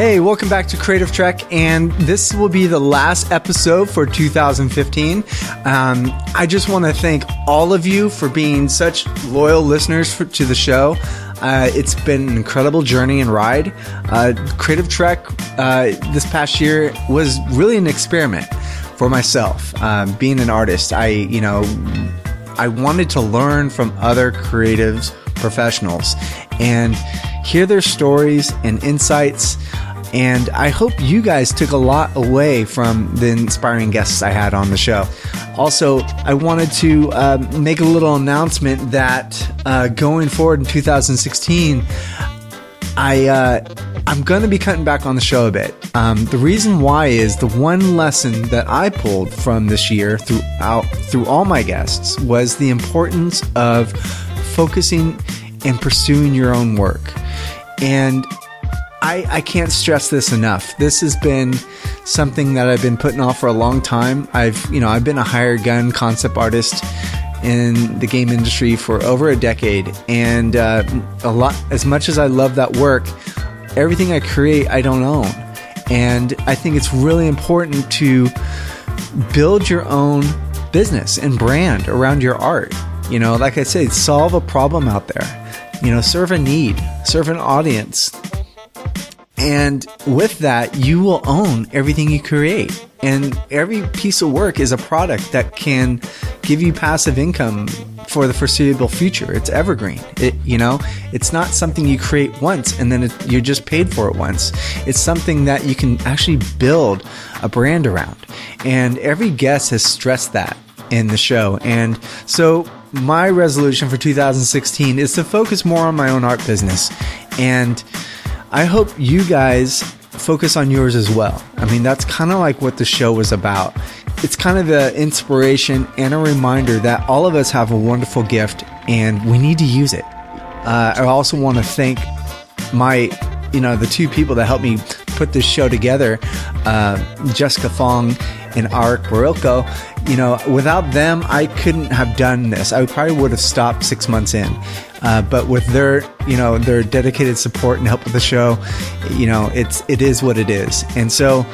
Hey, welcome back to Creative Trek, and this will be the last episode for 2015. Um, I just want to thank all of you for being such loyal listeners for, to the show. Uh, it's been an incredible journey and ride. Uh, Creative Trek uh, this past year was really an experiment for myself. Um, being an artist, I you know I wanted to learn from other creatives professionals and hear their stories and insights. And I hope you guys took a lot away from the inspiring guests I had on the show. Also, I wanted to uh, make a little announcement that uh, going forward in 2016, I uh, I'm going to be cutting back on the show a bit. Um, the reason why is the one lesson that I pulled from this year throughout through all my guests was the importance of focusing and pursuing your own work. And I, I can't stress this enough. This has been something that I've been putting off for a long time. I've, you know, I've been a hired gun concept artist in the game industry for over a decade, and uh, a lot. As much as I love that work, everything I create, I don't own, and I think it's really important to build your own business and brand around your art. You know, like I said, solve a problem out there. You know, serve a need, serve an audience, and with that, you will own everything you create. And every piece of work is a product that can give you passive income for the foreseeable future. It's evergreen. It, you know, it's not something you create once and then it, you're just paid for it once. It's something that you can actually build a brand around. And every guest has stressed that in the show. And so my resolution for 2016 is to focus more on my own art business and I hope you guys focus on yours as well. I mean, that's kind of like what the show was about. It's kind of an inspiration and a reminder that all of us have a wonderful gift and we need to use it. Uh, I also want to thank my, you know, the two people that helped me put this show together, uh, Jessica Fong and Art Barilko. You know, without them, I couldn't have done this. I probably would have stopped six months in. Uh, but with their, you know, their dedicated support and help with the show, you know, it's it is what it is. And so,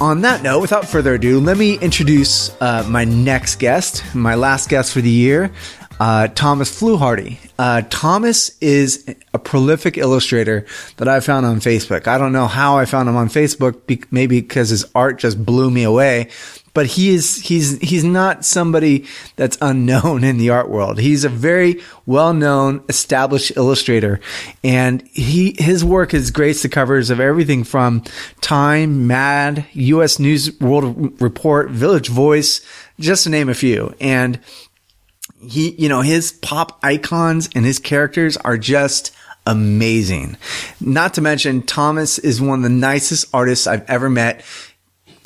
on that note, without further ado, let me introduce uh, my next guest, my last guest for the year, uh, Thomas Fluharty. Uh, Thomas is a prolific illustrator that I found on Facebook. I don't know how I found him on Facebook, be- maybe because his art just blew me away but he is he's he's not somebody that's unknown in the art world. He's a very well-known, established illustrator, and he his work has graced the covers of everything from Time, Mad, U.S. News World Report, Village Voice, just to name a few. And he, you know, his pop icons and his characters are just amazing. Not to mention, Thomas is one of the nicest artists I've ever met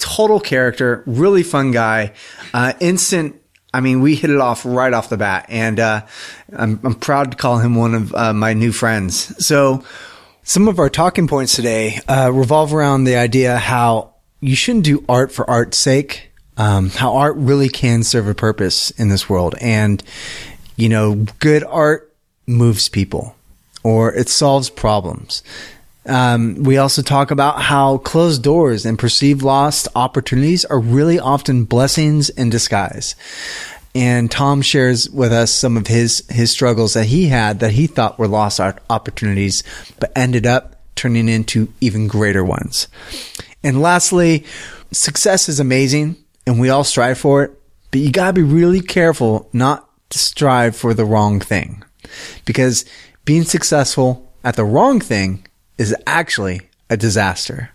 total character, really fun guy, uh, instant. I mean, we hit it off right off the bat, and uh, I'm, I'm proud to call him one of uh, my new friends. So, some of our talking points today uh, revolve around the idea how you shouldn't do art for art's sake. Um, how art really can serve a purpose in this world, and you know, good art moves people, or it solves problems. Um, we also talk about how closed doors and perceived lost opportunities are really often blessings in disguise. And Tom shares with us some of his, his struggles that he had that he thought were lost opportunities, but ended up turning into even greater ones. And lastly, success is amazing and we all strive for it, but you gotta be really careful not to strive for the wrong thing because being successful at the wrong thing is actually a disaster.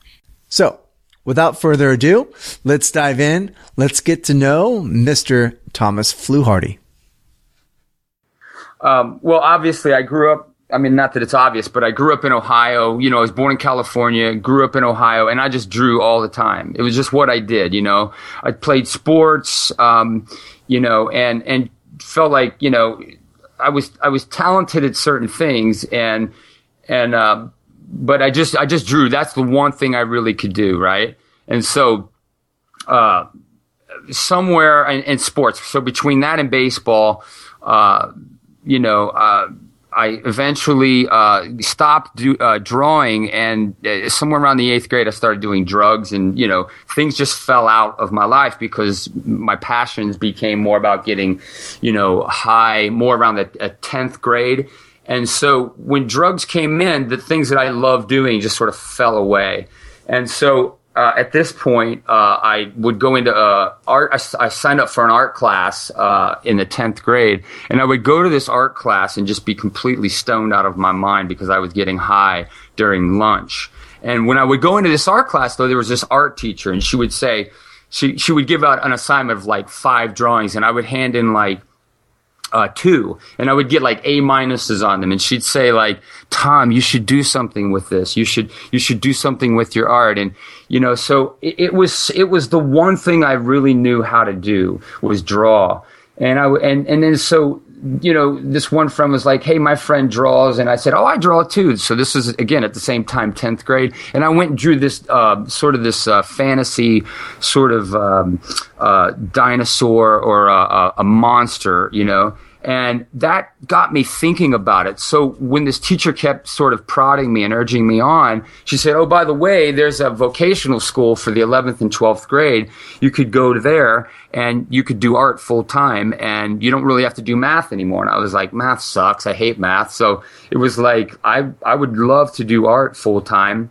So, without further ado, let's dive in. Let's get to know Mr. Thomas Fluharty. Um, well, obviously, I grew up. I mean, not that it's obvious, but I grew up in Ohio. You know, I was born in California, grew up in Ohio, and I just drew all the time. It was just what I did. You know, I played sports. Um, you know, and and felt like you know, I was I was talented at certain things, and and um, but I just I just drew. That's the one thing I really could do, right? And so, uh, somewhere in, in sports, so between that and baseball, uh, you know, uh, I eventually uh, stopped do, uh, drawing, and uh, somewhere around the eighth grade, I started doing drugs, and you know, things just fell out of my life because my passions became more about getting, you know, high, more around the tenth grade, and so when drugs came in, the things that I loved doing just sort of fell away, and so uh, at this point, uh, I would go into uh, art. I, I, signed up for an art class uh, in the tenth grade, and I would go to this art class and just be completely stoned out of my mind because I was getting high during lunch. And when I would go into this art class, though, there was this art teacher, and she would say, she she would give out an assignment of like five drawings, and I would hand in like uh, two, and I would get like A minuses on them, and she'd say like, "Tom, you should do something with this. You should you should do something with your art." And you know, so it, it was it was the one thing I really knew how to do was draw, and I and and then so you know, this one friend was like, "Hey, my friend draws," and I said, "Oh, I draw too." So this is, again at the same time, tenth grade, and I went and drew this uh, sort of this uh, fantasy sort of um, uh, dinosaur or a, a monster, you know. And that got me thinking about it. So when this teacher kept sort of prodding me and urging me on, she said, Oh, by the way, there's a vocational school for the 11th and 12th grade. You could go there and you could do art full time and you don't really have to do math anymore. And I was like, math sucks. I hate math. So it was like, I, I would love to do art full time.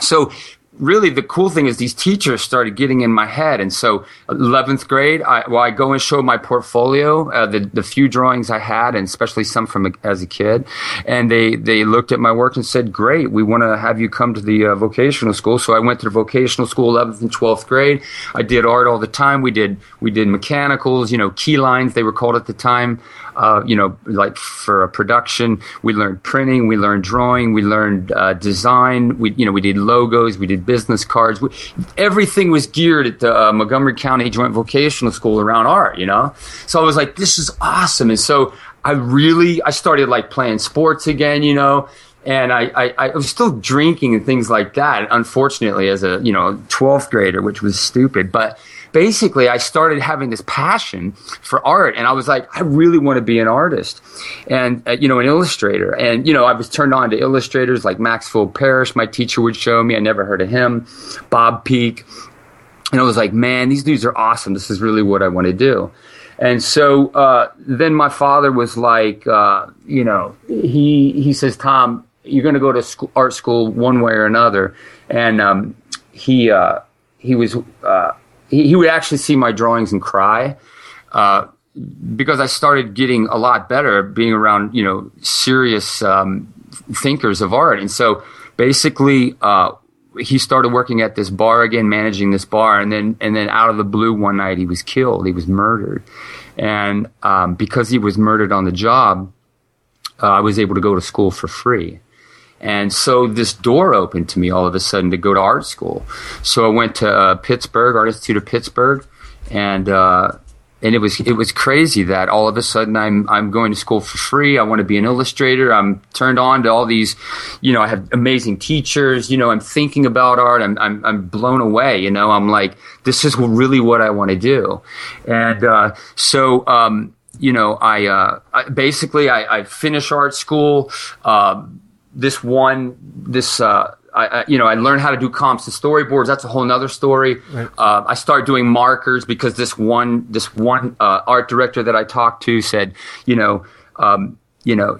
So really the cool thing is these teachers started getting in my head. And so 11th grade I, well, I go and show my portfolio uh, the, the few drawings I had and especially some from a, as a kid. And they they looked at my work and said great we want to have you come to the uh, vocational school. So I went to the vocational school 11th and 12th grade. I did art all the time. We did we did mechanicals you know key lines they were called at the time uh, you know, like for a production, we learned printing, we learned drawing, we learned uh, design. We, you know, we did logos, we did business cards. Everything was geared at the uh, Montgomery County Joint Vocational School around art. You know, so I was like, this is awesome. And so I really, I started like playing sports again. You know, and I, I, I, was still drinking and things like that. Unfortunately, as a you know 12th grader, which was stupid, but basically I started having this passion for art and I was like, I really want to be an artist and, uh, you know, an illustrator. And, you know, I was turned on to illustrators like Maxfield Parrish. My teacher would show me. I never heard of him. Bob Peak. And I was like, man, these dudes are awesome. This is really what I want to do. And so uh, then my father was like, uh, you know, he he says, Tom, you're going to go to school, art school one way or another. And um, he uh, he was uh, he, he would actually see my drawings and cry. Uh, because I started getting a lot better being around, you know, serious um, thinkers of art. And so basically, uh, he started working at this bar again, managing this bar, and then and then out of the blue one night he was killed. He was murdered, and um, because he was murdered on the job, uh, I was able to go to school for free. And so this door opened to me all of a sudden to go to art school. So I went to uh, Pittsburgh, Art Institute of Pittsburgh, and uh, and it was it was crazy that all of a sudden I'm I'm going to school for free. I want to be an illustrator. I'm turned on to all these, you know, I have amazing teachers. You know, I'm thinking about art. I'm I'm, I'm blown away. You know, I'm like this is really what I want to do, and uh, so. Um, you know, I, uh, I basically I, I finished art school. Uh, this one, this, uh, I, I, you know, I learned how to do comps and storyboards. That's a whole nother story. Right. Uh, I started doing markers because this one, this one uh, art director that I talked to said, you know, um, you know,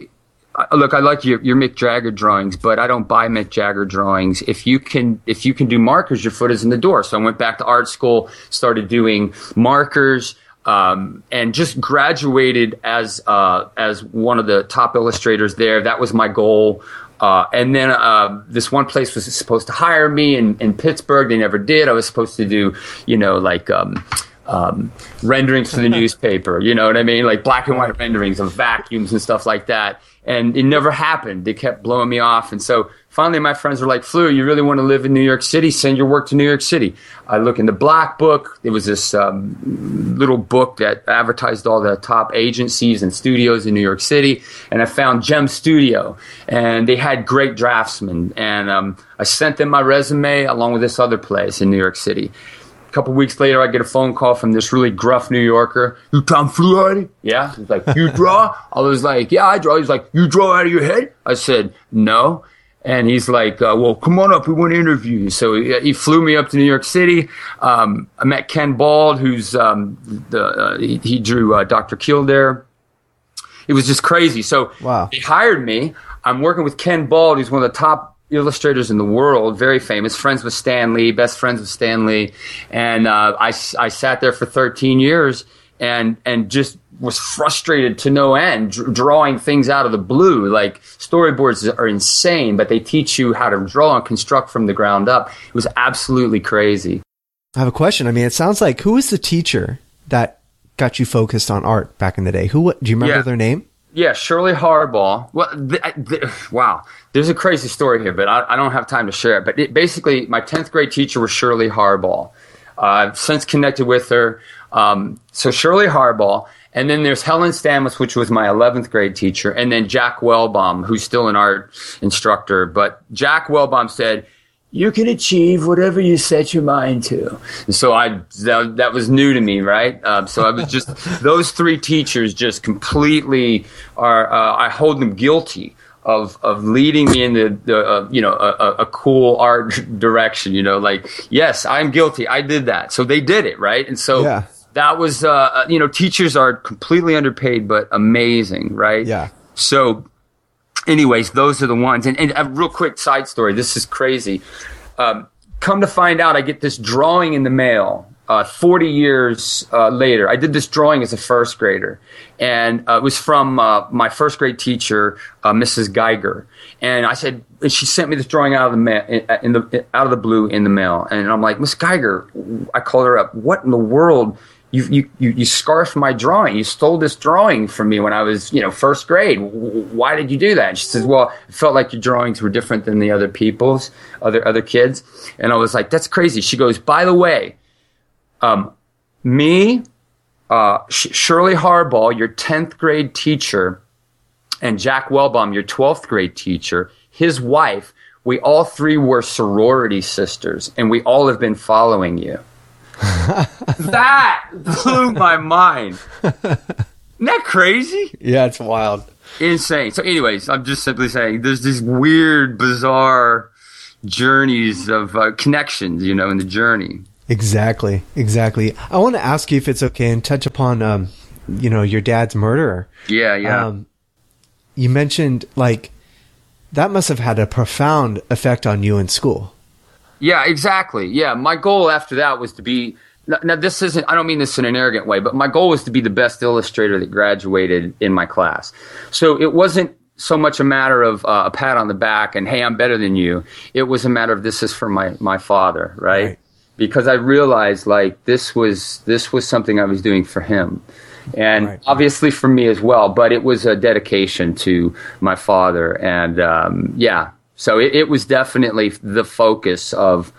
look, I like your, your Mick Jagger drawings, but I don't buy Mick Jagger drawings. If you can, if you can do markers, your foot is in the door. So I went back to art school, started doing markers. Um, and just graduated as uh, as one of the top illustrators there. That was my goal. Uh, and then uh, this one place was supposed to hire me in, in Pittsburgh. They never did. I was supposed to do, you know, like um, um, renderings for the newspaper. You know what I mean? Like black and white renderings of vacuums and stuff like that. And it never happened. They kept blowing me off. And so finally, my friends were like, "Flu, you really want to live in New York City? Send your work to New York City." I look in the Black Book. It was this um, little book that advertised all the top agencies and studios in New York City, and I found Gem Studio, and they had great draftsmen. And um, I sent them my resume along with this other place in New York City A couple weeks later, I get a phone call from this really gruff New Yorker. You Tom Frutti? Yeah. He's like, you draw? I was like, yeah, I draw. He's like, you draw out of your head? I said, no. And he's like, uh, well, come on up. We want to interview you. So he, he flew me up to New York City. Um, I met Ken Bald, who's um, the uh, he, he, drew uh, Dr. Kildare. It was just crazy. So wow. they hired me. I'm working with Ken Bald, who's one of the top illustrators in the world, very famous, friends with Stan Lee, best friends with Stan Lee. And uh, I, I sat there for 13 years and, and just was frustrated to no end, d- drawing things out of the blue. Like storyboards are insane, but they teach you how to draw and construct from the ground up. It was absolutely crazy. I have a question. I mean, it sounds like who was the teacher that got you focused on art back in the day? Who do you remember yeah. their name? Yeah, Shirley Harbaugh. Well, th- th- wow, there's a crazy story here, but I, I don't have time to share it. But it, basically, my 10th grade teacher was Shirley Harbaugh. Uh, I've since connected with her. Um, so Shirley Harbaugh, and then there's Helen Stamus, which was my 11th grade teacher, and then Jack Welbaum, who's still an art instructor. But Jack Welbaum said, you can achieve whatever you set your mind to. And so I that, that was new to me, right? Um, so I was just those three teachers just completely are. Uh, I hold them guilty of of leading me in the, the uh, you know a, a, cool art direction. You know, like yes, I'm guilty. I did that. So they did it, right? And so. Yeah. That was, uh, uh you know, teachers are completely underpaid, but amazing, right? Yeah. So anyways, those are the ones. And, and a real quick side story. This is crazy. Um, come to find out, I get this drawing in the mail. Uh, 40 years uh, later, I did this drawing as a first grader, and uh, it was from uh, my first grade teacher, uh, Mrs. Geiger. And I said, and she sent me this drawing out of the mail, in, in the out of the blue in the mail. And I'm like, Miss Geiger, I called her up. What in the world you, you, you, you scarfed my drawing. You stole this drawing from me when I was, you know, first grade. Why did you do that? And she says, well, it felt like your drawings were different than the other people's, other, other kids. And I was like, that's crazy. She goes, by the way, um, me, uh, Sh- Shirley Harbaugh, your 10th grade teacher, and Jack Welbaum, your 12th grade teacher, his wife, we all three were sorority sisters and we all have been following you that blew my mind. Isn't that crazy? Yeah, it's wild. Insane. So, anyways, I'm just simply saying there's these weird, bizarre journeys of uh, connections, you know, in the journey. Exactly. Exactly. I want to ask you if it's okay and touch upon, um, you know, your dad's murderer. Yeah, yeah. Um, you mentioned like that must have had a profound effect on you in school. Yeah, exactly. Yeah, my goal after that was to be. Now, this isn't, I don't mean this in an arrogant way, but my goal was to be the best illustrator that graduated in my class. So it wasn't so much a matter of uh, a pat on the back and, hey, I'm better than you. It was a matter of this is for my, my father, right? right? Because I realized like this was, this was something I was doing for him. And right. obviously for me as well, but it was a dedication to my father. And um, yeah, so it, it was definitely the focus of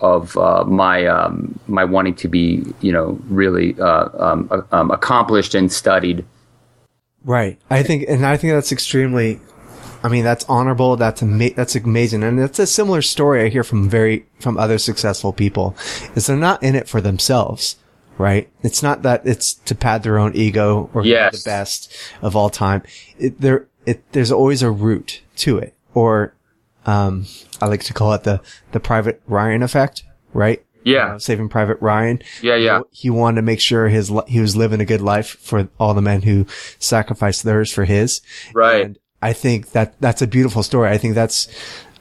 of uh, my um, my wanting to be, you know, really uh, um, um, accomplished and studied. Right. I think, and I think that's extremely. I mean, that's honorable. That's ama- that's amazing, and it's a similar story I hear from very from other successful people. Is they're not in it for themselves, right? It's not that it's to pad their own ego or yes. be the best of all time. It, there, it, there's always a root to it, or um, I like to call it the, the private Ryan effect, right? Yeah. Uh, saving Private Ryan. Yeah, yeah. He wanted to make sure his, he was living a good life for all the men who sacrificed theirs for his. Right. And I think that that's a beautiful story. I think that's,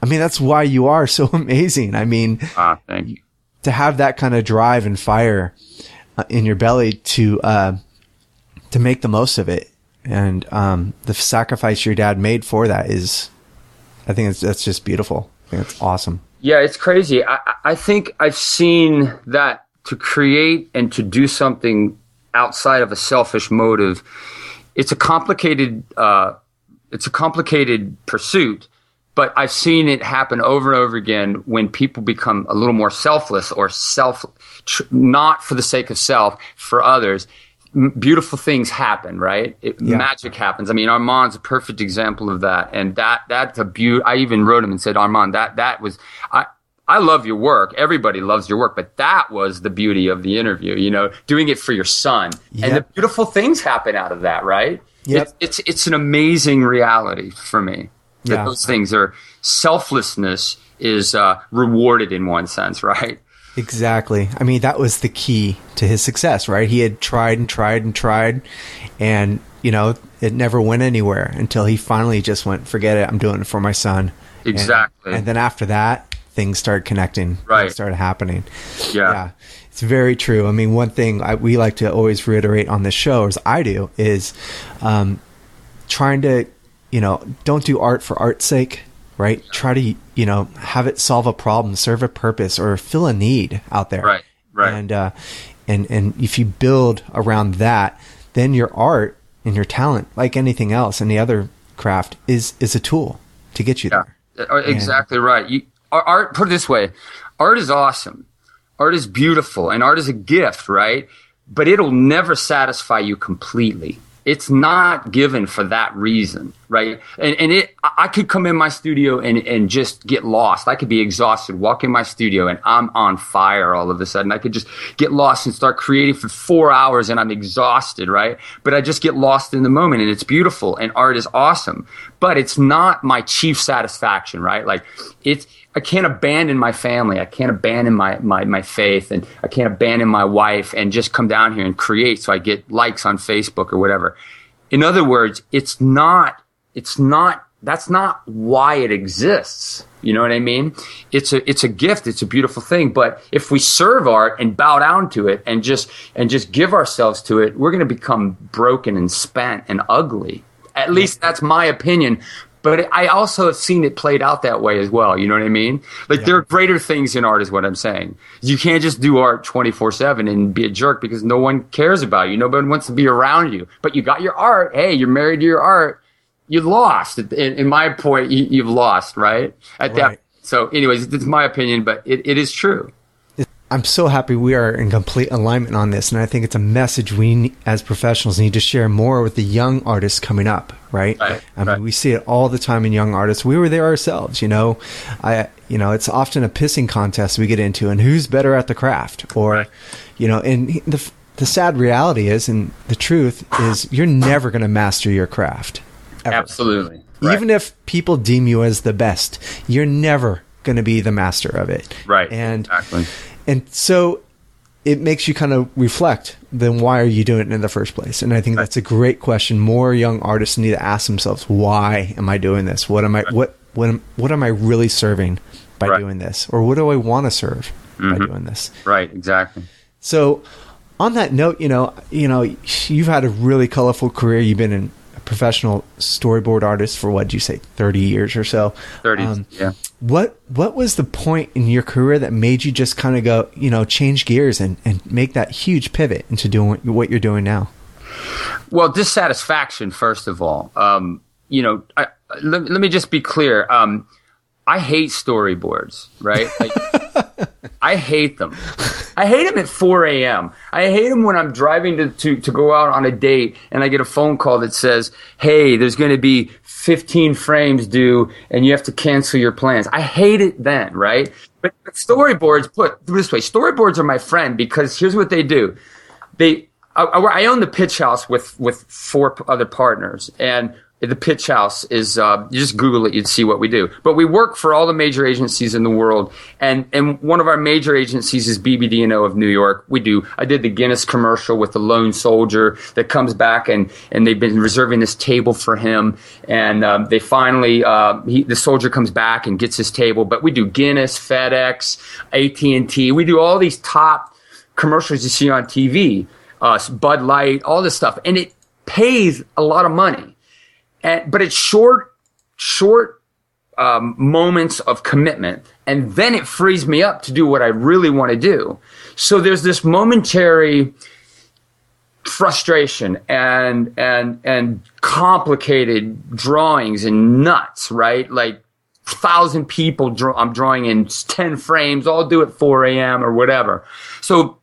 I mean, that's why you are so amazing. I mean, ah, thank you. To have that kind of drive and fire uh, in your belly to, uh, to make the most of it. And, um, the sacrifice your dad made for that is, I think it's, that's just beautiful. I think it's awesome. Yeah, it's crazy. I, I think I've seen that to create and to do something outside of a selfish motive, it's a complicated, uh, it's a complicated pursuit. But I've seen it happen over and over again when people become a little more selfless or self, tr- not for the sake of self, for others beautiful things happen, right? It, yeah. Magic happens. I mean, Armand's a perfect example of that, and that that's a beaut. I even wrote him and said, Armand, that that was I. I love your work. Everybody loves your work, but that was the beauty of the interview, you know, doing it for your son. Yep. And the beautiful things happen out of that, right? Yep. It's, it's, it's an amazing reality for me. That Yeah. those things are selflessness is uh, rewarded in one sense, right? Exactly. I mean, that was the key to his success, right? He had tried and tried and tried, and you know, it never went anywhere until he finally just went, "Forget it. I'm doing it for my son." Exactly. And, then after that, things started connecting. Right. Started happening. Yeah. It's very true. I mean, one thing I, we like to always reiterate on this show, as I do, is um, trying to, you know, don't do art for art's sake, right? Try to, you know, have it solve a problem, serve a purpose, or fill a need out there. Right, right. And uh, and and if you build around that, then your art and your talent, like anything else, any other craft, is is a tool to get you Yeah, there. Uh, exactly right. You, art, put it this way, art is awesome. Art is beautiful and art is a gift, right? But it'll never satisfy you completely. It's not given for that reason, right? And, and it, I could come in my studio and, and just get lost. I could be exhausted, walk in my studio and I'm on fire all of a sudden. I could just get lost and start creating for four hours and I'm exhausted, right? But I just get lost in the moment and it's beautiful and art is awesome. But it's not my chief satisfaction, right? Like it's, I can't abandon my family. I can't abandon my, my, my faith and I can't abandon my wife and just come down here and create so I get likes on Facebook or whatever. In other words, it's not, it's not, that's not why it exists. You know what I mean? It's a, it's a gift. It's a beautiful thing. But if we serve art and bow down to it and just, and just give ourselves to it, we're going to become broken and spent and ugly. At least that's my opinion. But I also have seen it played out that way as well. You know what I mean? Like there are greater things in art, is what I'm saying. You can't just do art 24 seven and be a jerk because no one cares about you. Nobody wants to be around you. But you got your art. Hey, you're married to your art. You lost. In, in my point, you, you've lost, right? At Right. that. So, anyways, it's my opinion, but it, it is true. I'm so happy we are in complete alignment on this, and I think it's a message we, as professionals, need to share more with the young artists coming up. Right? Right, I mean, right. we see it all the time in young artists. We were there ourselves. You know, I, you know, it's often a pissing contest we get into, and who's better at the craft, or, Right. you know, and the the sad reality is, and the truth is, you're never going to master your craft. Ever. Absolutely. Right. Even if people deem you as the best, you're never going to be the master of it. Right. And Exactly. And so it makes you kind of reflect then why are you doing it in the first place? And i think that's a great question. More young artists need to ask themselves why am i doing this? What am i what what am, what am i really serving by Right. doing this? Or what do i want to serve by mm-hmm. doing this? Right. Exactly. so on that note you know you know you've had a really colorful career. You've been in professional storyboard artist for what did you say 30 years or so 30. Um, yeah. what what was the point in your career that made you just kind of go, you know, change gears and, and make that huge pivot into doing what- what you're doing now? Well, dissatisfaction, first of all. Um, you know, I, let, let me just be clear. Um, I hate storyboards, right? Like, I hate them. I hate them at 4 a.m. I hate them when I'm driving to, to, to go out on a date and I get a phone call that says, hey, there's going to be 15 frames due and you have to cancel your plans. I hate it then, right? But, storyboards, put this way, storyboards are my friend because here's what they do they I I own the pitch house with with four other partners and the pitch house is uh, you just google it you'd see what we do. But we work for all the major agencies in the world and and one of our major agencies is bbd&o of new york. We do i did the guinness commercial with the lone soldier that comes back and and they've been reserving this table for him and um, they finally uh, he, the soldier comes back and gets his table. But we do guinness fedex at&t we do all these top commercials you see on TV, uh, Bud Light, all this stuff, and it pays a lot of money, and but it's short, short um, moments of commitment, and then it frees me up to do what I really want to do. So there's this momentary frustration and and and complicated drawings and nuts, right? Like thousand people draw, I'm drawing in 10 frames, I'll do it 4 a.m. or whatever. So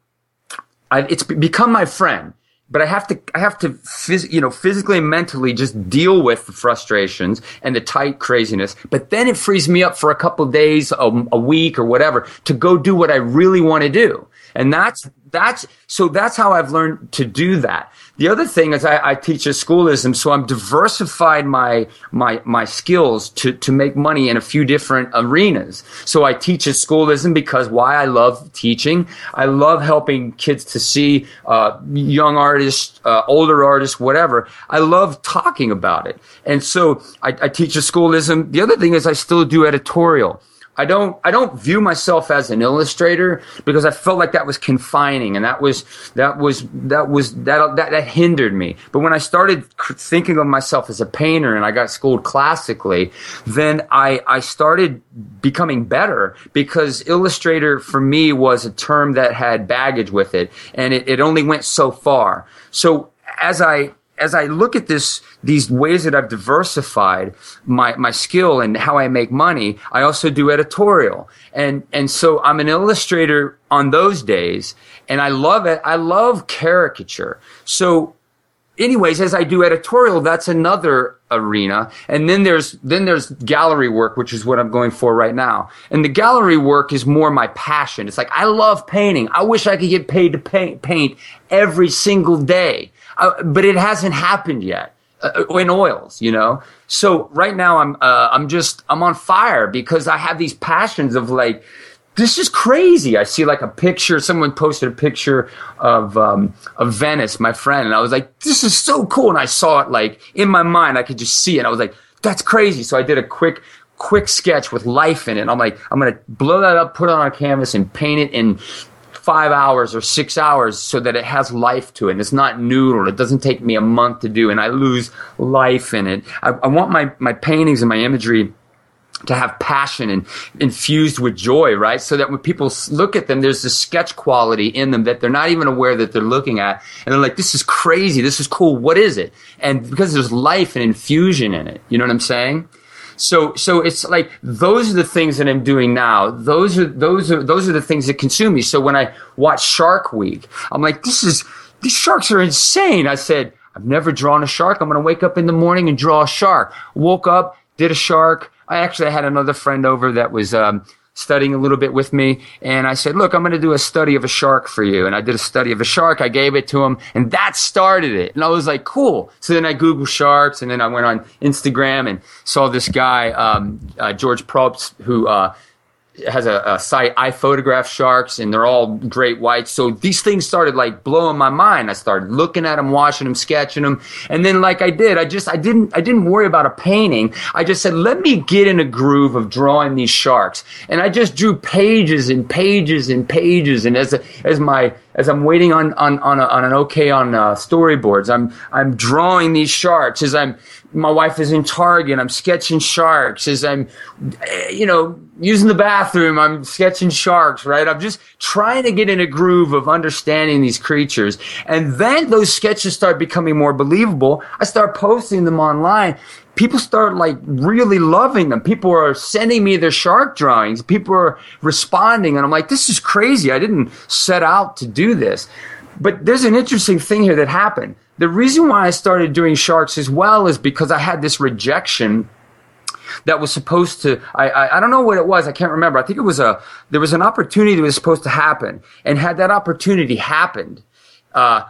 I, it's become my friend. But I have to, I have to, phys- you know, physically and mentally just deal with the frustrations and the tight craziness. But then it frees me up for a couple days, a, a week or whatever to go do what I really want to do. And that's, that's, so that's how I've learned to do that. The other thing is I, I teach a Schoolism, so I'm diversified my, my, my skills to, to make money in a few different arenas. So I teach a Schoolism because why I love teaching. I love helping kids to see, uh, young artists, uh, older artists, whatever. I love talking about it. And so I, I teach a Schoolism. The other thing is I still do editorial. I don't I don't view myself as an illustrator because I felt like that was confining and that was that was that was that that, that hindered me. But when I started thinking of myself as a painter and I got schooled classically, then I I started becoming better because illustrator for me was a term that had baggage with it and it, it only went so far. So as I as I look at this, these ways that I've diversified my, my skill and how I make money, I also do editorial. And, and so I'm an illustrator on those days and I love it. I love caricature. So anyways, as I do editorial, that's another arena. And then there's, then there's gallery work, which is what I'm going for right now. And the gallery work is more my passion. It's like, I love painting. I wish I could get paid to paint, paint every single day. Uh, but it hasn't happened yet uh, in oils, you know. So right now I'm uh, I'm just I'm on fire because I have these passions of like this is crazy. I see like a picture. Someone posted a picture of um, of Venice, my friend, and I was like, this is so cool. And I saw it like in my mind. I could just see it. And I was like, that's crazy. So I did a quick quick sketch with life in it. I'm like, I'm gonna blow that up, put it on a canvas, and paint it in five hours or six hours so that it has life to it. And it's not noodled. It doesn't take me a month to do, and I lose life in it. I, I want my, my paintings and my imagery to have passion and infused with joy, right? So that when people look at them, there's this sketch quality in them that they're not even aware that they're looking at. And they're like, this is crazy. This is cool. What is it? And because there's life and infusion in it. You know what I'm saying? So, so it's like those are the things that I'm doing now. Those are those are those are the things that consume me. So when I watch Shark Week, I'm like, this is these sharks are insane. I said, I've never drawn a shark. I'm going to wake up in the morning and draw a shark. Woke up, did a shark. I actually had another friend over that was um, studying a little bit with me. And I said, look, I'm going to do a study of a shark for you. And I did a study of a shark. I gave it to him and that started it. And I was like, cool. So then I Googled sharks and then I went on Instagram and saw this guy, um, uh, George Probst, who, uh, has a, a, site i photograph sharks and they're all great whites. So these things started like blowing my mind. I started looking at them watching them sketching them and then like i did i just i didn't i didn't worry about a painting. I just said let me get in a groove of drawing these sharks. And i just drew pages and pages and pages. And as a, as my as I'm waiting on on on, a, on an okay on uh, storyboards, I'm I'm drawing these sharks. As I'm my wife is in Target. I'm sketching sharks as I'm, eh, you know, using the bathroom. I'm sketching sharks, right? I'm just trying to get in a groove of understanding these creatures. And then those sketches start becoming more believable. I start posting them online. People start like really loving them. People are sending me their shark drawings. People are responding. And I'm like, this is crazy. I didn't set out to do this. But there's an interesting thing here that happened the reason why I started doing sharks as well is because I had this rejection that was supposed to I, I, I don't know what it was i can't remember. I think it was a there was an opportunity that was supposed to happen. And had that opportunity happened uh,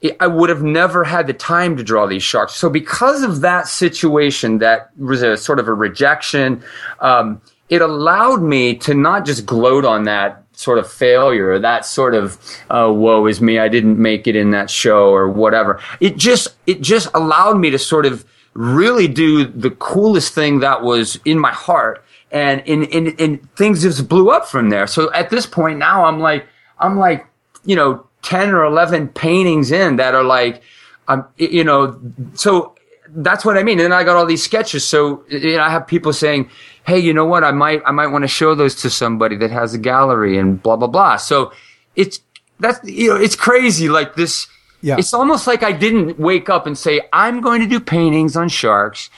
it, i would have never had the time to draw these sharks. So because of that situation that was a sort of a rejection um, it allowed me to not just gloat on that sort of failure or that sort of uh, woe is me i didn't make it in that show or whatever it just it just allowed me to sort of really do the coolest thing that was in my heart and in in, in things just blew up from there so at this point now i'm like i'm like you know 10 or 11 paintings in that are like i'm you know so that's what I mean. And I got all these sketches. So you know, I have people saying, "Hey, you know what? I might I might want to show those to somebody that has a gallery and blah blah blah." So it's that's you know it's crazy. Like this. Yeah. It's almost like I didn't wake up and say, I'm going to do paintings on sharks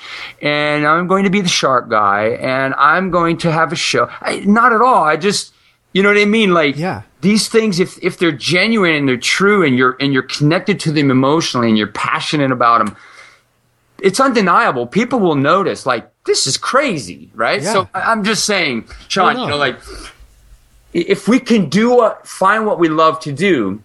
and I'm going to be the shark guy and I'm going to have a show. I, not at all. I just, You know what I mean? Like Yeah. these things, if if they're genuine and they're true, and you're and you're connected to them emotionally, and you're passionate about them, it's undeniable. People will notice. Like this is crazy, right? Yeah. So I'm just saying, Sean. no. You know, like if we can do what, find what we love to do.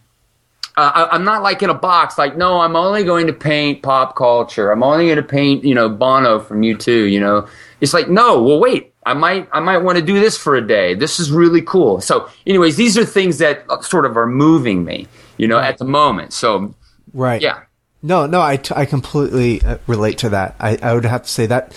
Uh, I, I'm not like in a box. Like, no, I'm only going to paint pop culture. I'm only going to paint, you know, Bono from U2. You know, it's like, no. Well, wait. I might, I might want to do this for a day. This is really cool. So, anyways, these are things that uh, sort of are moving me, you know, at the moment. So, Right. yeah, No, no, I, t- I completely uh, relate to that. I, I would have to say that.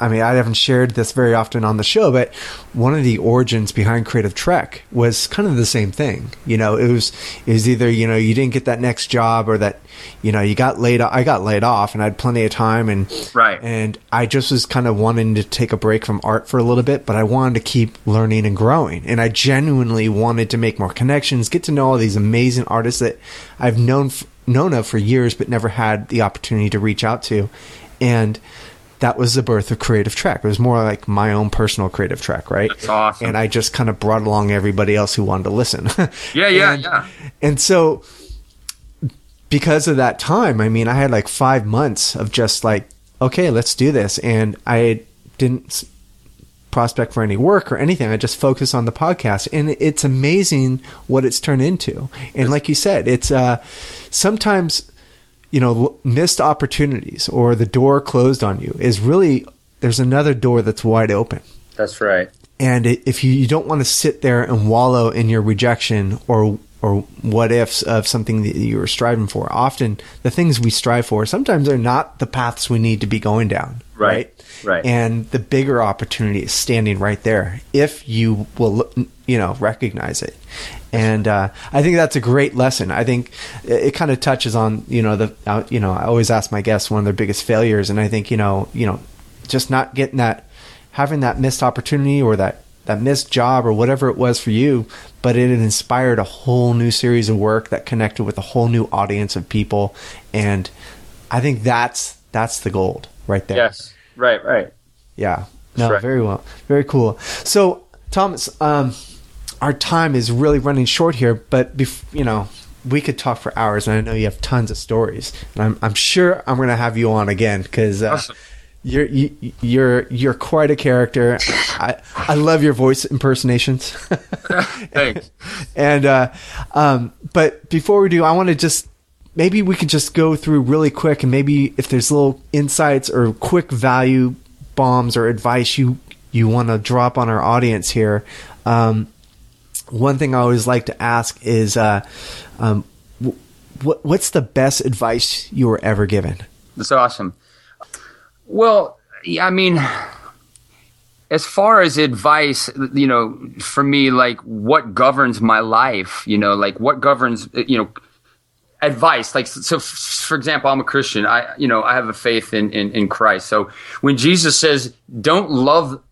I mean, I haven't shared this very often on the show, but one of the origins behind Creative Trek was kind of the same thing. You know, it was it was either you know you didn't get that next job or that you know you got laid. I got laid off, and I had plenty of time, and Right. and I just was kind of wanting to take a break from art for a little bit, but I wanted to keep learning and growing, and I genuinely wanted to make more connections, get to know all these amazing artists that I've known f- known of for years, but never had the opportunity to reach out to, and that was the birth of Creative Trek. It was more like my own personal Creative Trek, right? That's awesome. And I just kind of brought along everybody else who wanted to listen. yeah, yeah, and, yeah. And so, because of that time, I mean, I had like five months of just like, okay, let's do this. And I didn't prospect for any work or anything. I just focus on the podcast. And it's amazing what it's turned into. And like you said, it's uh, sometimes, you know, missed opportunities or the door closed on you is really, there's another door that's wide open. That's right. And if you, you don't want to sit there and wallow in your rejection or or what ifs of something that you were striving for, often the things we strive for sometimes are not the paths we need to be going down. Right, right. And the bigger opportunity is standing right there if you will, you know, recognize it. And uh, I think that's a great lesson. I think it, it kind of touches on, you know, the, uh, you know, I always ask my guests one of their biggest failures, and I think, you know, you know, just not getting that, having that missed opportunity or that that missed job or whatever it was for you, but it inspired a whole new series of work that connected with a whole new audience of people, and I think that's that's the gold right there. Yes. Right, right. Yeah. No, right. very well. Very cool. So, Thomas, um, our time is really running short here, but bef- you know, we could talk for hours, and I know you have tons of stories. And I'm, I'm sure I'm going to have you on again because uh, Awesome. You're you, you're you're quite a character. I I love your voice impersonations. Thanks. and uh, um, but before we do, I want to just maybe we could just go through really quick, and maybe if there's little insights or quick value bombs or advice you you want to drop on our audience here. Um, one thing I always like to ask is, uh, um, w- what what's the best advice you were ever given? That's awesome. Well, I mean, as far as advice, you know, for me, like what governs my life, you know, like what governs, you know, advice. Like, so for example, I'm a Christian. I, you know, I have a faith in, in, in Christ. So when Jesus says, don't love,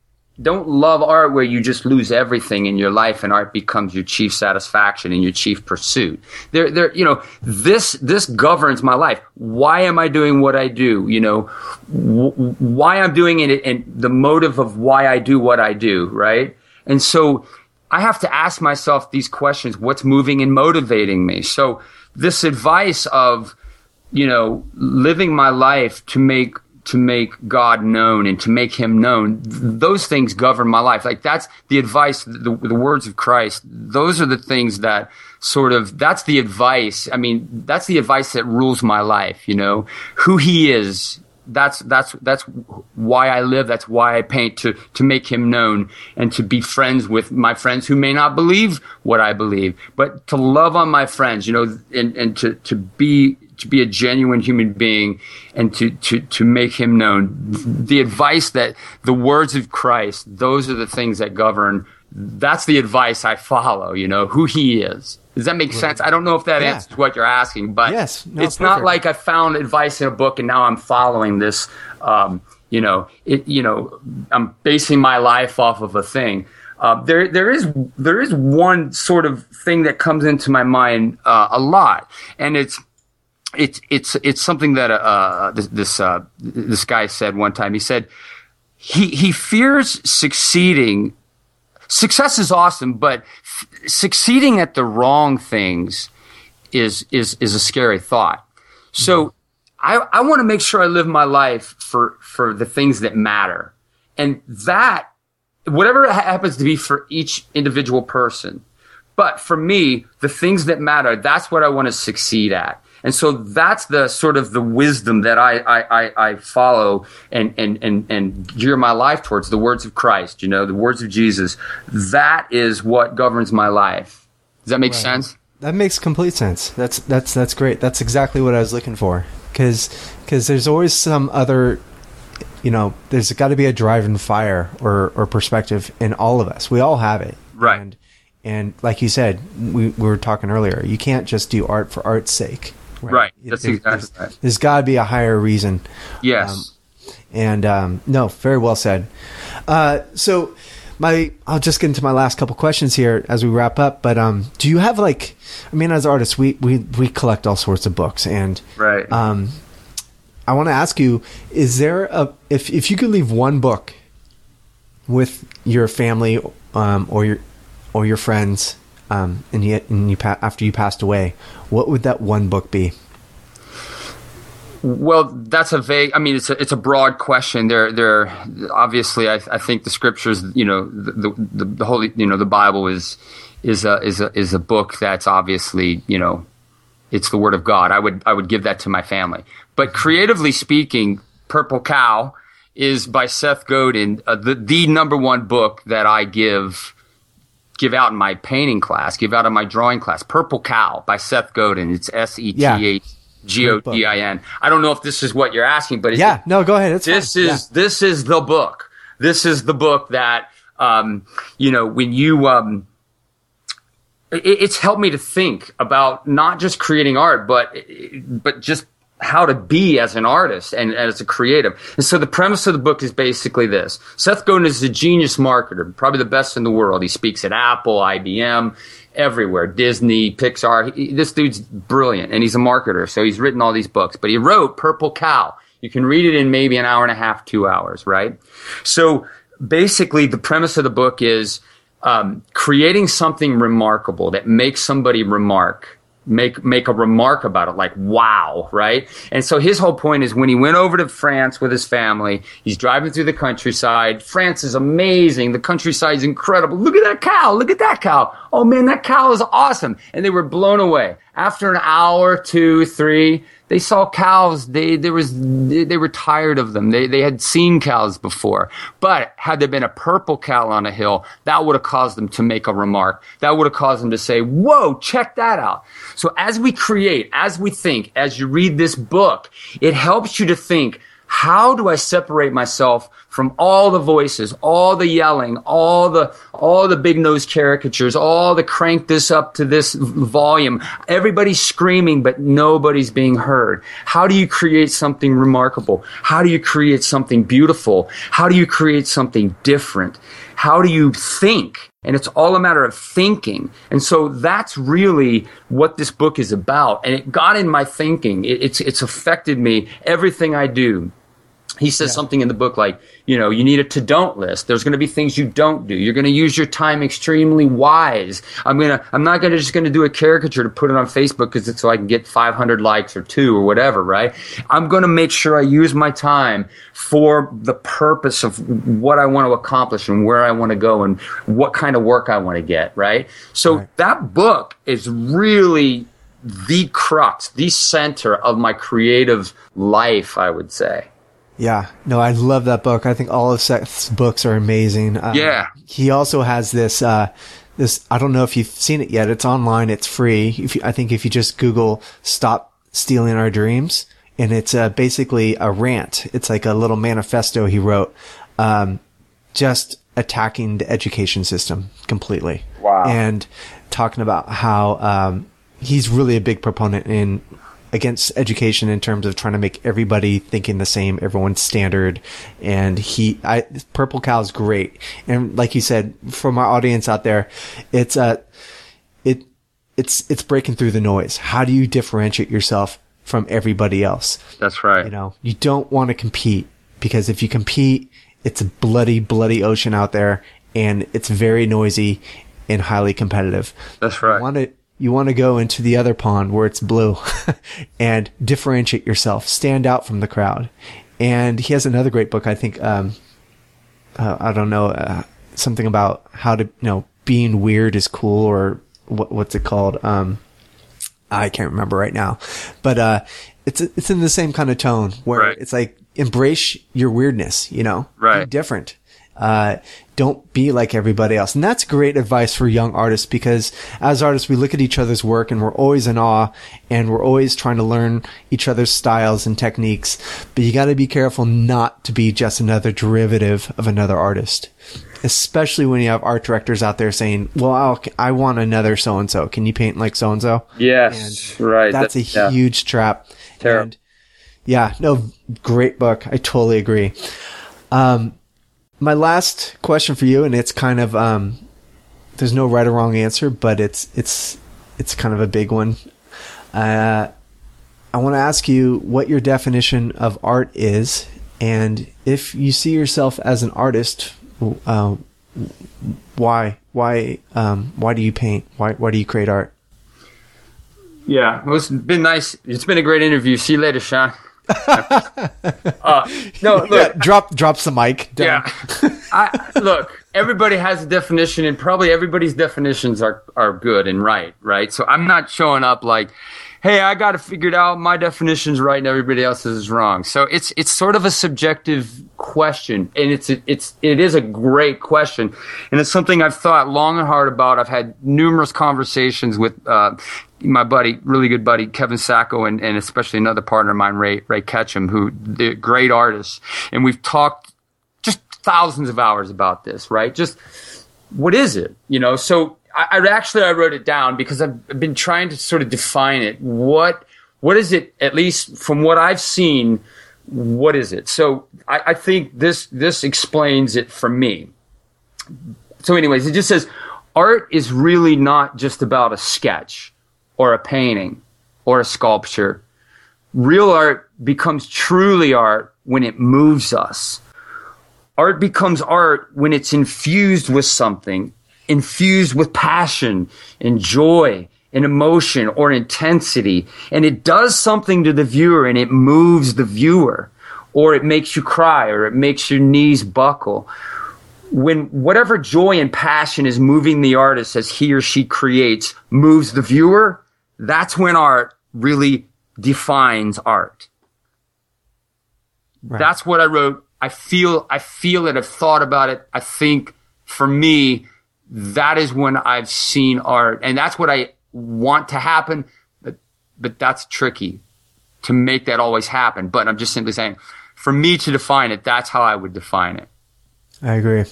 don't love art where you just lose everything in your life and art becomes your chief satisfaction and your chief pursuit. There, there, you know, this, this governs my life. Why am I doing what I do? You know, why I'm doing it and the motive of why I do what I do, right? And so I have to ask myself these questions. What's moving and motivating me? So this advice of, you know, living my life to make to make God known and to make Him known. th- Those things govern my life. Like that's the advice, the, the words of Christ. Those are the things that sort of. That's the advice. I mean, that's the advice that rules my life. You know, who He is. That's that's that's why I live. That's why I paint to to make Him known and to be friends with my friends who may not believe what I believe, but to love on my friends. You know, and and to to be to be a genuine human being and to, to, to make him known. The advice that the words of Christ, those are the things that govern. That's the advice I follow, you know, who he is. Does that make sense? I don't know if that Yeah. answers what you're asking, but Yes. No, it's not like I found advice in a book and now I'm following this. Um, you know, it, you know, I'm basing my life off of a thing. Uh, there, there is, there is one sort of thing that comes into my mind uh, a lot, and it's, it's it's it's something that uh, this this, uh, this guy said one time. He said he he fears succeeding success is awesome, but f- succeeding at the wrong things is is is a scary thought. So I I want to make sure I live my life for for the things that matter, and that whatever it happens to be for each individual person. But for me, the things that matter, that's what I want to succeed at. And so that's the sort of the wisdom that I, I, I, I follow and, and, and, and gear my life towards the words of Christ, you know, the words of Jesus. That is what governs my life. Does that make right. sense? That makes complete sense. That's, that's, that's great. That's exactly what I was looking for. Cause, cause there's always some other, you know, there's got to be a driving fire or, or perspective in all of us. We all have it. Right. And, and like you said, we, we were talking earlier, you can't just do art for art's sake. Right. right. That's there's, exactly there's, right. There's got to be a higher reason. Yes. Um, and um, no, very well said. Uh, so my, I'll just get into my last couple questions here as we wrap up. But um, do you have like, I mean, as artists, we we we collect all sorts of books, and right. Um, I want to ask you: Is there a if if you could leave one book with your family um, or your or your friends um, and yet and you pa- after you passed away, what would that one book be? Well, that's a vague. I mean, it's a it's a broad question. There, there. Obviously, I, I think the scriptures. You know, the, the the holy. You know, the Bible is is a is a is a book that's obviously you know, it's the word of God. I would I would give that to my family. But creatively speaking, Purple Cow is by Seth Godin, uh, the the number one book that I give give out in my painting class, give out in my drawing class. Purple Cow by Seth Godin. It's S E T H G O D I N. I don't know if this is what you're asking, but yeah, no, go ahead. It's this fine. is yeah. this is the book. This is the book that um, you know when you um, it, it's helped me to think about not just creating art, but but just how to be as an artist and, as a creative. And so the premise of the book is basically this. Seth Godin is a genius marketer, probably the best in the world. He speaks at Apple, IBM, everywhere, Disney, Pixar. He, this dude's brilliant and he's a marketer. So he's written all these books, but he wrote Purple Cow. You can read it in maybe an hour and a half, two hours, right? So basically the premise of the book is, um, creating something remarkable that makes somebody remark make make a remark about it like wow right? And so his whole point is when he went over to france with his family he's driving through the countryside. France is amazing. The countryside is incredible. Look at that cow. Look at that cow. Oh man that cow is awesome. And they were blown away after an hour two three they saw cows. They there was they, were tired of them. They they had seen cows before. But had there been a purple cow on a hill, that would have caused them to make a remark. That would have caused them to say, "Whoa, check that out." So as we create, as we think, as you read this book, it helps you to think how do I separate myself from all the voices, all the yelling, all the, all the big nose caricatures, all the crank this up to this volume. Everybody's screaming, but nobody's being heard. How do you create something remarkable? How do you create something beautiful? How do you create something different? How do you think? And it's all a matter of thinking. And so that's really what this book is about. And it got in my thinking. It, it's, it's affected me, everything I do he says yeah. something in the book like, you know, you need a to don't list. There's going to be things you don't do. You're going to use your time extremely wise. I'm going to, I'm not going to just going to do a caricature to put it on Facebook because it's so I can get 500 likes or two or whatever, right? I'm going to make sure I use my time for the purpose of what I want to accomplish and where I want to go and what kind of work I want to get, right? So right. that book is really the crux, the center of my creative life, I would say. Yeah, no, I love that book. I think all of Seth's books are amazing. Uh, yeah, he also has this. Uh, this I don't know if you've seen it yet. It's online. It's free. If you, I think if you just Google "Stop Stealing Our Dreams," and it's uh, basically a rant. It's like a little manifesto he wrote, um, just attacking the education system completely. Wow. And talking about how um, he's really a big proponent in against education in terms of trying to make everybody thinking the same, everyone's standard. And he, I, Purple Cow is great. And like you said, from our audience out there, it's, uh, it, it's, it's breaking through the noise. How do you differentiate yourself from everybody else? That's right. You know, you don't want to compete because if you compete, it's a bloody, bloody ocean out there and it's very noisy and highly competitive. That's right. You want to you want to go into the other pond where it's blue and differentiate yourself, stand out from the crowd. And he has another great book, I think. Um, uh, I don't know uh, something about how to you know being weird is cool or what, what's it called? Um, I can't remember right now, but uh, it's it's in the same kind of tone where Right. it's like embrace your weirdness, you know, Right. Be different. Uh, don't be like everybody else, and that's great advice for young artists because as artists we look at each other's work and we're always in awe, and we're always trying to learn each other's styles and techniques. But you got to be careful not to be just another derivative of another artist especially when you have art directors out there saying, "Well, I'll, I want another so and so. Can you paint like so and so?" Yes, right. That's a yeah. huge trap. Terrible. And yeah, no, great book. I totally agree. Um, my last question for you, and it's kind of um, there's no right or wrong answer, but it's it's it's kind of a big one. Uh, I want to ask you what your definition of art is, and if you see yourself as an artist, uh, why why um, why do you paint? Why why do you create art? Yeah, well, it's been nice. It's been a great interview. See you later, Sean. uh, no, look, Yeah, drop drops the mic. Down. Yeah. I, look, everybody has a definition, and probably everybody's definitions are, are good and right, right? So I'm not showing up like, hey, I got to figure it out. My definition's right, and everybody else's is wrong. So it's it's sort of a subjective question, and it's it's it is a great question, and it's something I've thought long and hard about. I've had numerous conversations with. Uh, my buddy, really good buddy, Kevin Sacco, and, and especially another partner of mine, Ray Ray Ketchum, who the great artist, and we've talked just thousands of hours about this, right? Just what is it? You know, so I, I actually I wrote it down because I've been trying to sort of define it. What what is it? At least from what I've seen, what is it? So I, I think this this explains it for me. So, anyways, it just says art is really not just about a sketch or a painting or a sculpture. Real art becomes truly art when it moves us. Art becomes art when it's infused with something, infused with passion and joy and emotion or intensity. And it does something to the viewer and it moves the viewer or it makes you cry or it makes your knees buckle. When whatever joy and passion is moving the artist as he or she creates moves the viewer, that's when art really defines art. That's what I wrote. I feel, I feel it. I've thought about it. I think for me, that is when I've seen art and that's what I want to happen. But, but that's tricky to make that always happen. But I'm just simply saying for me to define it, that's how I would define it. I agree.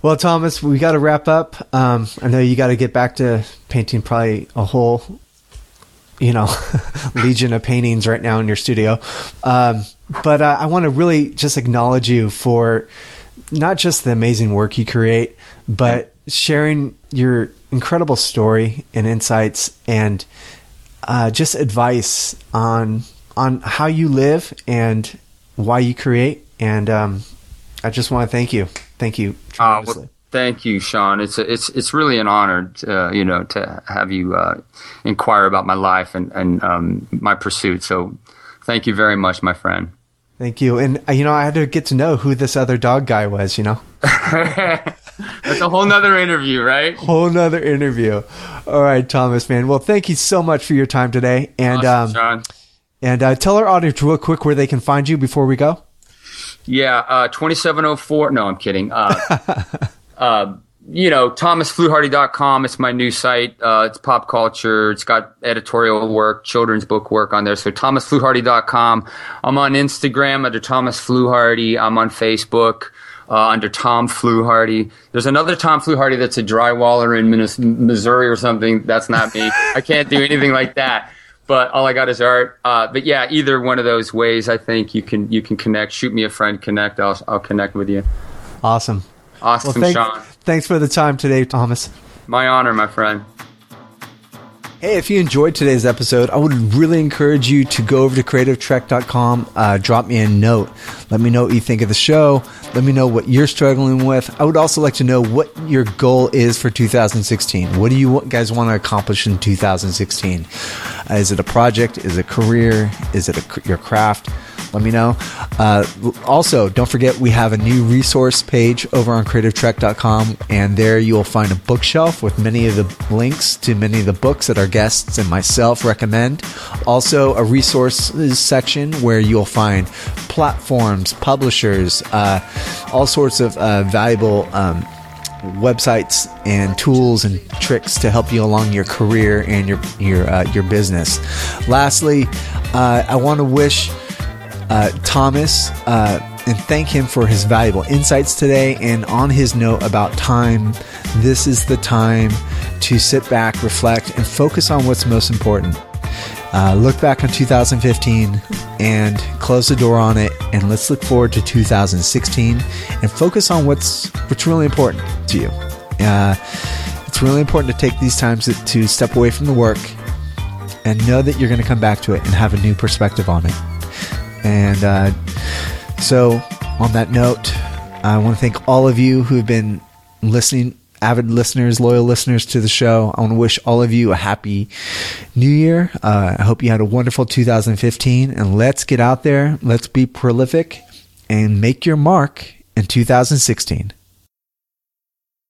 Well, Thomas, we got to wrap up. Um, I know you got to get back to painting probably a whole, you know, legion of paintings right now in your studio. Um, but uh, I want to really just acknowledge you for not just the amazing work you create, but sharing your incredible story and insights and uh, just advice on on how you live and why you create. And um, I just want to thank you. Thank you Uh, well, thank you, Sean. It's a, it's it's really an honor, uh, you know, to have you uh, inquire about my life and and um, my pursuit. So, thank you very much, my friend. Thank you. And uh, you know, I had to get to know who this other dog guy was. You know, That's a whole nother interview, right? whole nother interview. All right, Thomas, man. Well, thank you so much for your time today. And Awesome, um, and uh, tell our audience real quick where they can find you before we go. Yeah, uh, 2704. No, I'm kidding. Uh, uh, you know, thomasfluharty.com. It's my new site. Uh, it's pop culture. It's got editorial work, children's book work on there. So thomasfluharty.com. I'm on Instagram under Thomas Fluharty. I'm on Facebook. Uh, under Tom Fluharty. There's another Tom Fluharty that's a drywaller in Minnes- Missouri or something. That's not me. I can't do anything like that. But all I got is art. Uh, but yeah, either one of those ways, I think you can you can connect. Shoot me a friend, connect. I'll I'll connect with you. Awesome. Well, Awesome, thanks, Sean. thanks for the time today, Thomas. My honor, my friend. Hey, if you enjoyed today's episode, I would really encourage you to go over to creativetrek.com, uh, drop me a note. Let me know what you think of the show. Let me know what you're struggling with. I would also like to know what your goal is for 2016. What do you guys want to accomplish in 2016? Uh, is it a project? Is it a career? Is it a, your craft? Let me know. Uh, also, don't forget we have a new resource page over on creativetrek.com, and there you will find a bookshelf with many of the links to many of the books that our guests and myself recommend. Also, a resources section where you'll find platforms, publishers, uh, all sorts of uh, valuable. Um, websites and tools and tricks to help you along your career and your your uh, your business. Lastly, uh, I want to wish uh, Thomas uh, and thank him for his valuable insights today. And on his note about time, this is the time to sit back, reflect, and focus on what's most important. Uh, look back on 2015 and close the door on it, and let's look forward to 2016 and focus on what's what's really important to you. Uh, it's really important to take these times to, to step away from the work and know that you're going to come back to it and have a new perspective on it. And uh, so, on that note, I want to thank all of you who have been listening, avid listeners, loyal listeners to the show. I want to wish all of you a happy new year. Uh, I hope you had a wonderful 2015. And let's get out there, let's be prolific, and make your mark in 2016.